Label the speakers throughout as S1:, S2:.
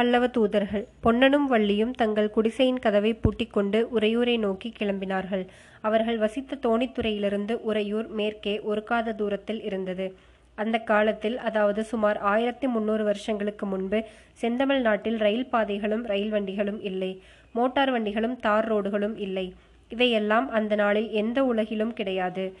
S1: பல்லவ தூதர்கள். பொன்னனும் வள்ளியும் தங்கள் குடிசையின் கதவை பூட்டிக்கொண்டு உறையூரை நோக்கி கிளம்பினார்கள். அவர்கள் வசித்த தோணித்துறையிலிருந்து உறையூர் மேற்கே ஒரு காத தூரத்தில் இருந்தது. அந்த காலத்தில் அதாவது சுமார் ஆயிரத்தி முன்னூறு வருஷங்களுக்கு முன்பு செந்தமிழ் நாட்டில் ரயில் பாதைகளும் ரயில் வண்டிகளும் இல்லை. மோட்டார் வண்டிகளும் தார் ரோடுகளும் இல்லை. இவையெல்லாம் அந்த நாளில் எந்த உலகிலும் கிடையாது.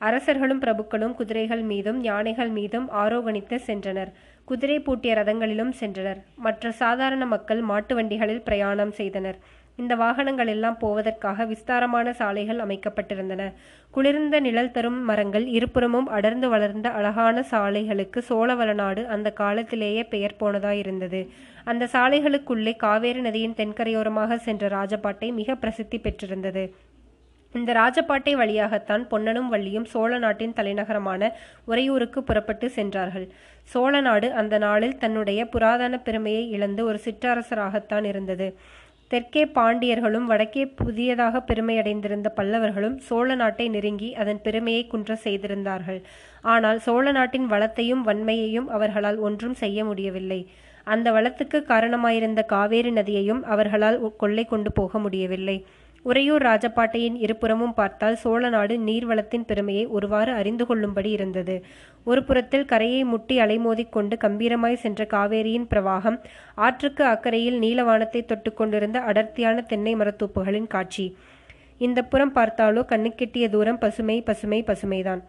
S1: அரசர்களும் பிரபுக்களும் குதிரைகள் மீதும் யானைகள் மீதும் ஆரோகணித்து சென்றனர். குதிரை பூட்டிய ரதங்களிலும் சென்றனர். மற்ற சாதாரண மக்கள் மாட்டு வண்டிகளில் பிரயாணம் செய்தனர். இந்த வாகனங்கள் எல்லாம் போவதற்காக விஸ்தாரமான சாலைகள் அமைக்கப்பட்டிருந்தன. குளிர்ந்த நிழல் தரும் மரங்கள் இருபுறமும் அடர்ந்து வளர்ந்த அழகான சாலைகளுக்கு சோழவளநாடு அந்த காலத்திலேயே பெயர் போனதாயிருந்தது. அந்த சாலைகளுக்குள்ளே காவேரி நதியின் தென்கரையோரமாக சென்ற ராஜபாட்டை மிக பிரசித்தி பெற்றிருந்தது. இந்த ராஜபாட்டை வழியாகத்தான் பொன்னனும் வள்ளியும் சோழ நாட்டின் தலைநகரமான உறையூருக்கு புறப்பட்டு சென்றார்கள். சோழ நாடு அந்த நாளில் தன்னுடைய புராதன பெருமையை இழந்து ஒரு சிற்றரசராகத்தான் இருந்தது. தெற்கே பாண்டியர்களும் வடக்கே புதியதாக பெருமையடைந்திருந்த பல்லவர்களும் சோழ நாட்டை நெருங்கி அதன் பெருமையை குன்ற செய்திருந்தார்கள். ஆனால் சோழ நாட்டின் வளத்தையும் வன்மையையும் அவர்களால் ஒன்றும் செய்ய முடியவில்லை. அந்த வளத்துக்கு காரணமாயிருந்த காவேரி நதியையும் அவர்களால் கொள்ளை கொண்டு போக முடியவில்லை. உறையூர் ராஜபாட்டையின் இருபுறமும் பார்த்தால் சோழ நாடு நீர்வளத்தின் பெருமையை ஒருவாறு அறிந்து கொள்ளும்படி இருந்தது. ஒரு புறத்தில் கரையை முட்டி அலைமோதிக் கொண்டு கம்பீரமாய் சென்ற காவேரியின் பிரவாகம் ஆற்றுக்கு அக்கறையில் நீலவானத்தை தொட்டு கொண்டிருந்த அடர்த்தியான தென்னை மரத்தோப்புகளின் காட்சி. இந்த புறம் பார்த்தாலோ கண்ணுக்கெட்டிய தூரம் பசுமை பசுமை பசுமைதான்.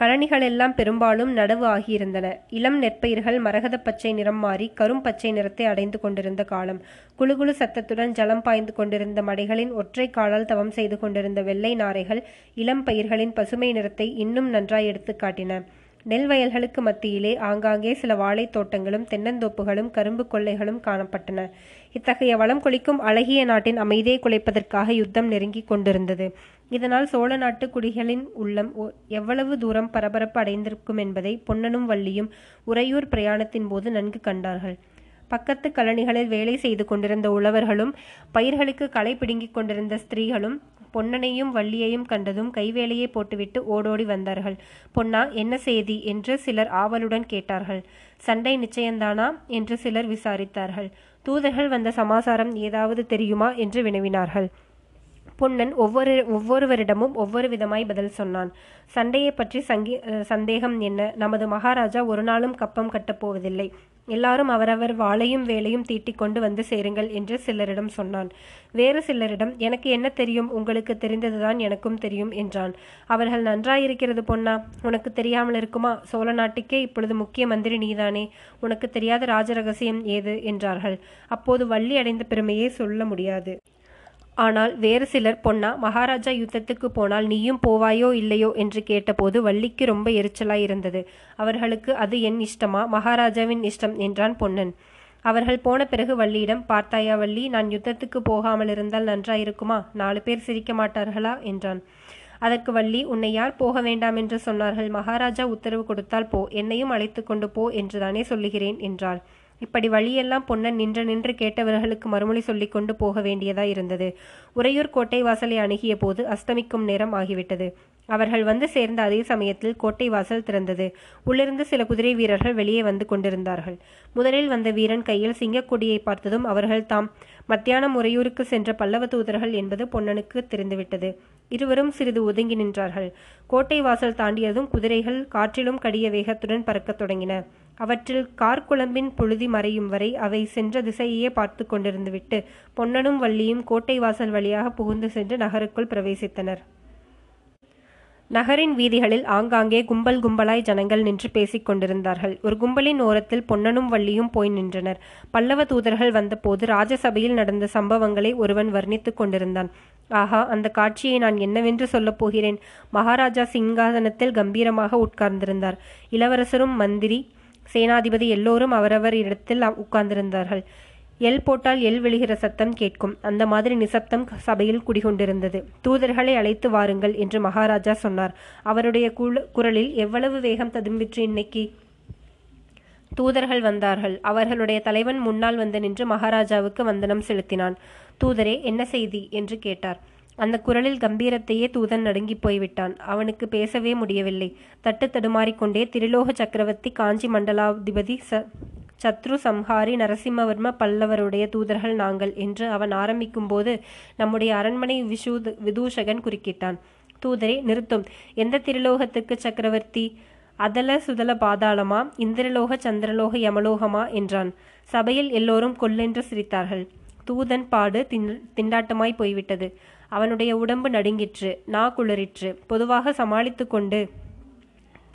S1: கழனிகளெல்லாம் பெரும்பாலும் நடவு ஆகியிருந்தன. இளம் நெற்பயிர்கள் மரகத பச்சை நிறம் மாறி கரும் பச்சை நிறத்தை அடைந்து கொண்டிருந்த காலம். குழுகுழு சத்தத்துடன் ஜலம் பாய்ந்து கொண்டிருந்த மடைகளின் ஒற்றை காலால் தவம் செய்து கொண்டிருந்த வெள்ளை நாரைகள் இளம் பயிர்களின் பசுமை நிறத்தை இன்னும் நன்றாய் எடுத்து காட்டின. நெல் வயல்களுக்கு மத்தியிலே ஆங்காங்கே சில வாழைத் தோட்டங்களும் தென்னந்தோப்புகளும் கரும்பு கொள்ளைகளும் காணப்பட்டன. இத்தகைய வளம் கொளிக்கும் அழகிய நாட்டின் அமைதியை குலைப்பதற்காக யுத்தம் நெருங்கிக் கொண்டிருந்தது. இதனால் சோழ நாட்டு குடிகளின் உள்ளம் எவ்வளவு தூரம் பரபரப்பு அடைந்திருக்கும் என்பதை பொன்னனும் வள்ளியும் உறையூர் பிரயாணத்தின் போது நன்கு கண்டார்கள். பக்கத்து கலனிகளில் வேலை செய்து கொண்டிருந்த உழவர்களும் பயிர்களுக்கு களை பிடுங்கிக் கொண்டிருந்த ஸ்திரீகளும் பொன்னனையும் வள்ளியையும் கண்டதும் கைவேலையை போட்டுவிட்டு ஓடோடி வந்தார்கள். பொன்னா என்ன செய்தி என்று சிலர் ஆவலுடன் கேட்டார்கள். சண்டை நிச்சயந்தானா என்று சிலர் விசாரித்தார்கள். தூதர்கள் வந்த சமாசாரம் ஏதாவது தெரியுமா என்று வினவினார்கள். பொன்னன் ஒவ்வொரு ஒவ்வொருவரிடமும் ஒவ்வொரு விதமாய் பதில் சொன்னான். சண்டையை பற்றி சங்கி சந்தேகம் என்ன? நமது மகாராஜா ஒரு நாளும் கப்பம் கட்டப்போவதில்லை எல்லாரும் அவரவர் வாளையும் வேலையும் தீட்டிக் கொண்டு வந்து சேருங்கள் என்று சிலரிடம் சொன்னான். வேறு சிலரிடம் எனக்கு என்ன தெரியும்? உங்களுக்கு தெரிந்ததுதான் எனக்கும் தெரியும் என்றான். அவர்கள் நன்றாயிருக்கிறது பொன்னா உனக்கு தெரியாமல் இருக்குமா? சோழ நாட்டுக்கே இப்பொழுது முக்கிய மந்திரி நீதானே? உனக்கு தெரியாத ராஜ ரகசியம் ஏது? என்றார்கள். அப்போது வள்ளி அடைந்த பெருமையை சொல்ல முடியாது. ஆனால் வேறு சிலர் பொன்னா மகாராஜா யுத்தத்துக்கு போனால் நீயும் போவாயோ இல்லையோ? என்று கேட்டபோது வள்ளிக்கு ரொம்ப எரிச்சலாய் இருந்தது. அவர்களுக்கு அது என் இஷ்டமா? மகாராஜாவின் இஷ்டம் என்றான் பொன்னன். அவர்கள் போன பிறகு வள்ளியிடம் பார்த்தாயா வள்ளி நான் யுத்தத்துக்கு போகாமல் இருந்தால் நன்றாயிருக்குமா? நாலு பேர் சிரிக்க மாட்டார்களா? என்றான். அதற்கு வள்ளி உன்னை யார் போக வேண்டாம் என்று சொன்னார்கள்? மகாராஜா உத்தரவு கொடுத்தால் போ என்னையும் அழைத்து கொண்டு போ என்றுதானே சொல்லுகிறேன் என்றாள். இப்படி வழியெல்லாம் பொன்னன் நின்று நின்று கேட்டவர்களுக்கு மறுமொழி சொல்லிக் கொண்டு போக வேண்டியதா இருந்தது. உறையூர் கோட்டை வாசலை அணுகிய போது அஸ்தமிக்கும் நேரம் ஆகிவிட்டது. அவர்கள் வந்து சேர்ந்த அதே சமயத்தில் கோட்டை வாசல் திறந்தது. உள்ளிருந்து சில குதிரை வீரர்கள் வெளியே வந்து கொண்டிருந்தார்கள். முதலில் வந்த வீரன் கையில் சிங்கக்கொடியை பார்த்ததும் அவர்கள் தாம் மத்தியானம் உறையூருக்கு சென்ற பல்லவ தூதர்கள் என்பது பொன்னனுக்கு தெரிந்துவிட்டது. இருவரும் சிறிது ஒதுங்கி நின்றார்கள். கோட்டை வாசல் தாண்டியதும் குதிரைகள் காற்றிலும் கடிய வேகத்துடன் பறக்கத் தொடங்கின. அவற்றில் கார்குழம்பின் புழுதி மறையும் வரை அவை சென்ற திசையையே பார்த்து கொண்டிருந்துவிட்டு பொன்னனும் வள்ளியும் கோட்டை வாசல் வழியாக புகுந்து சென்று நகருக்குள் பிரவேசித்தனர். நகரின் வீதிகளில் ஆங்காங்கே கும்பல் கும்பலாய் ஜனங்கள் நின்று பேசிக் கொண்டிருந்தார்கள். ஒரு கும்பலின் ஓரத்தில் பொன்னனும் வள்ளியும் போய் நின்றனர். பல்லவ தூதர்கள் வந்தபோது ராஜசபையில் நடந்த சம்பவங்களை ஒருவன் வர்ணித்துக் கொண்டிருந்தான். ஆஹா அந்த காட்சியை நான் என்னவென்று சொல்லப் போகிறேன்? மகாராஜா சிங்காசனத்தில் கம்பீரமாக உட்கார்ந்திருந்தார். இளவரசரும் மந்திரி சேனாதிபதி எல்லோரும் அவரவர் இடத்தில் உட்கார்ந்திருந்தார்கள். எல் போட்டால் எல் விழுகிற சத்தம் கேட்கும். அந்த மாதிரி நிசப்தம் சபையில் குடிகொண்டிருந்தது. தூதர்களை அழைத்து வாருங்கள் என்று மகாராஜா சொன்னார். அவருடைய குரலில் எவ்வளவு வேகம் ததும்பிற்று இன்னைக்கு? தூதர்கள் வந்தார்கள். அவர்களுடைய தலைவன் முன்னால் வந்து நின்று மகாராஜாவுக்கு வந்தனம் செலுத்தினான். தூதரே என்ன செய்தி? என்று கேட்டார். அந்த குரலில் கம்பீரத்தையே தூதன் நடுங்கி போய்விட்டான். அவனுக்கு பேசவே முடியவில்லை. தட்டு தடுமாறிக்கொண்டே திரிலோக சக்கரவர்த்தி காஞ்சி மண்டலாதிபதி ச சத்ரு சம்ஹாரி நரசிம்மவர்ம பல்லவருடைய தூதர்கள் நாங்கள் என்று அவன் ஆரம்பிக்கும்போது நம்முடைய அரண்மனை விஷூத விதூஷகன் குறுக்கிட்டான். தூதரே நிறுத்தும். எந்த திரிலோகத்துக்கு சக்கரவர்த்தி? அதல சுதல பாதாளமா? இந்திரலோக சந்திரலோக யமலோகமா? என்றான். சபையில் எல்லோரும் கொல்லென்று சிரித்தார்கள். தூதன் பாடு திண்டாட்டமாய் போய்விட்டது. அவனுடைய உடம்பு நடுங்கிற்று நா குளிரிற்று. பொதுவாக சமாளித்து கொண்டு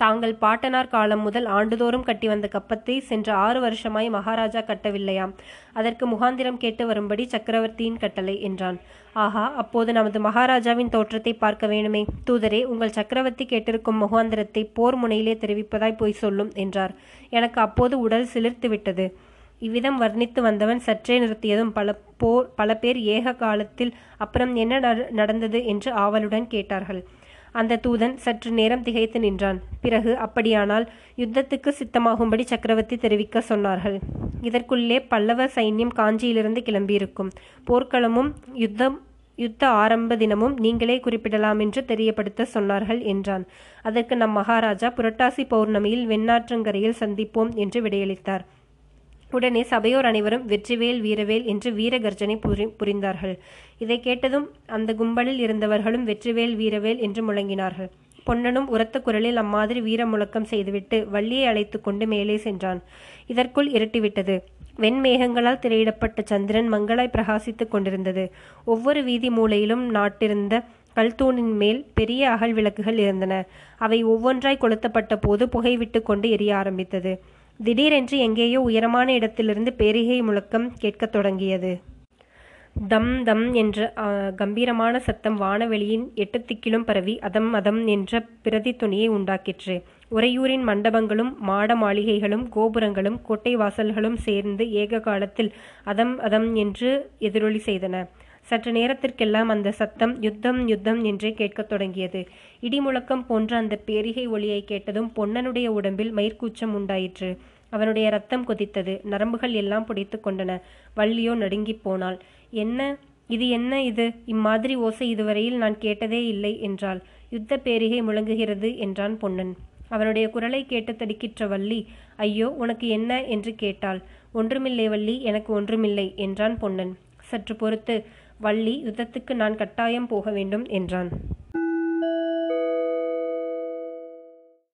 S1: தாங்கள் பாட்டனார் காலம் முதல் ஆண்டுதோறும் கட்டி வந்த கப்பத்தை சென்ற ஆறு வருஷமாய் மகாராஜா கட்டவில்லையாம். அதற்கு முகாந்திரம் கேட்டு வரும்படி சக்கரவர்த்தியின் கட்டளை என்றான். ஆஹா அப்போது நமது மகாராஜாவின் தோற்றத்தை பார்க்க வேணுமே. தூதரே உங்கள் சக்கரவர்த்தி கேட்டிருக்கும் முகாந்திரத்தை போர் முனையிலே தெரிவிப்பதாய் போய் சொல்லும் என்றார். எனக்கு அப்போது உடல் சிலிர்த்து விட்டது இவ்விதம் வர்ணித்து வந்தவன் சற்றே நிறுத்தியதும் பல போர் பல பேர் ஏக காலத்தில் அப்புறம் என்ன நட- நடந்தது என்று ஆவலுடன் கேட்டார்கள். அந்த தூதன் சற்று நேரம் திகைத்து நின்றான். பிறகு அப்படியானால் யுத்தத்துக்கு சித்தமாகும்படி சக்கரவர்த்தி தெரிவிக்க சொன்னார்கள். இதற்குள்ளே பல்லவ சைன்யம் காஞ்சியிலிருந்து கிளம்பியிருக்கும். போர்க்களமும் யுத்தம் யுத்த ஆரம்ப தினமும் நீங்களே குறிப்பிடலாம் என்று தெரியப்படுத்த சொன்னார்கள் என்றான். அதற்கு நம் மகாராஜா புரட்டாசி பௌர்ணமியில் வெண்ணாற்றங்கரையில் சந்திப்போம் என்று விடையளித்தார். உடனே சபையோர் அனைவரும் வெற்றிவேல் வீரவேல் என்று வீர கர்ஜனை புரி புரிந்தார்கள். இதை கேட்டதும் அந்த கும்பலில் இருந்தவர்களும் வெற்றிவேல் வீரவேல் என்று முழங்கினார்கள். பொன்னனும் உரத்த குரலில் அம்மாதிரி வீர முழக்கம் செய்துவிட்டு வள்ளியை அழைத்து கொண்டு மேலே சென்றான். இதற்குள் இருட்டிவிட்டது. வெண்மேகங்களால் திரையிடப்பட்ட சந்திரன் மங்களாய் பிரகாசித்துக் கொண்டிருந்தது. ஒவ்வொரு வீதி மூலையிலும் நாட்டிருந்த கல்தூணின் மேல் பெரிய அகல் விளக்குகள் இருந்தன. அவை ஒவ்வொன்றாய் கொளுத்தப்பட்ட போது புகை விட்டு கொண்டு எரிய ஆரம்பித்தது. திடீரென்று எங்கேயோ உயரமான இடத்திலிருந்து பேரிகை முழக்கம் கேட்கத் தொடங்கியது. தம் தம் என்ற கம்பீரமான சத்தம் வானவெளியின் எட்டு திக்கிலும் பரவி அதம் அதம் என்ற பிரதித்துணியை உண்டாக்கிற்று. உறையூரின் மண்டபங்களும் மாட மாளிகைகளும் கோபுரங்களும் கோட்டை வாசல்களும் சேர்ந்து ஏக காலத்தில் அதம் அதம் என்று எதிரொலி செய்தன. சற்று நேரத்திற்கெல்லாம் அந்த சத்தம் யுத்தம் யுத்தம் என்றே கேட்கத் தொடங்கியது. இடி முழக்கம் போன்ற அந்த பேரிகை ஒளியை கேட்டதும் பொன்னனுடைய உடம்பில் மயிர்கூச்சம் உண்டாயிற்று. அவனுடைய ரத்தம் கொதித்தது. நரம்புகள் எல்லாம் புடைத்துக் கொண்டன. வள்ளியோ நடுங்கிப் போனாள். என்ன? இது என்ன இது? இம்மாதிரி ஓசை இதுவரையில் நான் கேட்டதே இல்லை என்றாள். யுத்த பேரிகை முழங்குகிறது என்றான் பொன்னன். அவனுடைய குரலை கேட்டு தடுக்கிற்ற வள்ளி ஐயோ உனக்கு என்ன? என்று கேட்டாள். ஒன்றுமில்லை வள்ளி எனக்கு ஒன்றுமில்லை என்றான் பொன்னன். சற்று பொறுத்து வள்ளி யுத்தத்துக்கு நான் கட்டாயம் போக வேண்டும் என்றான்.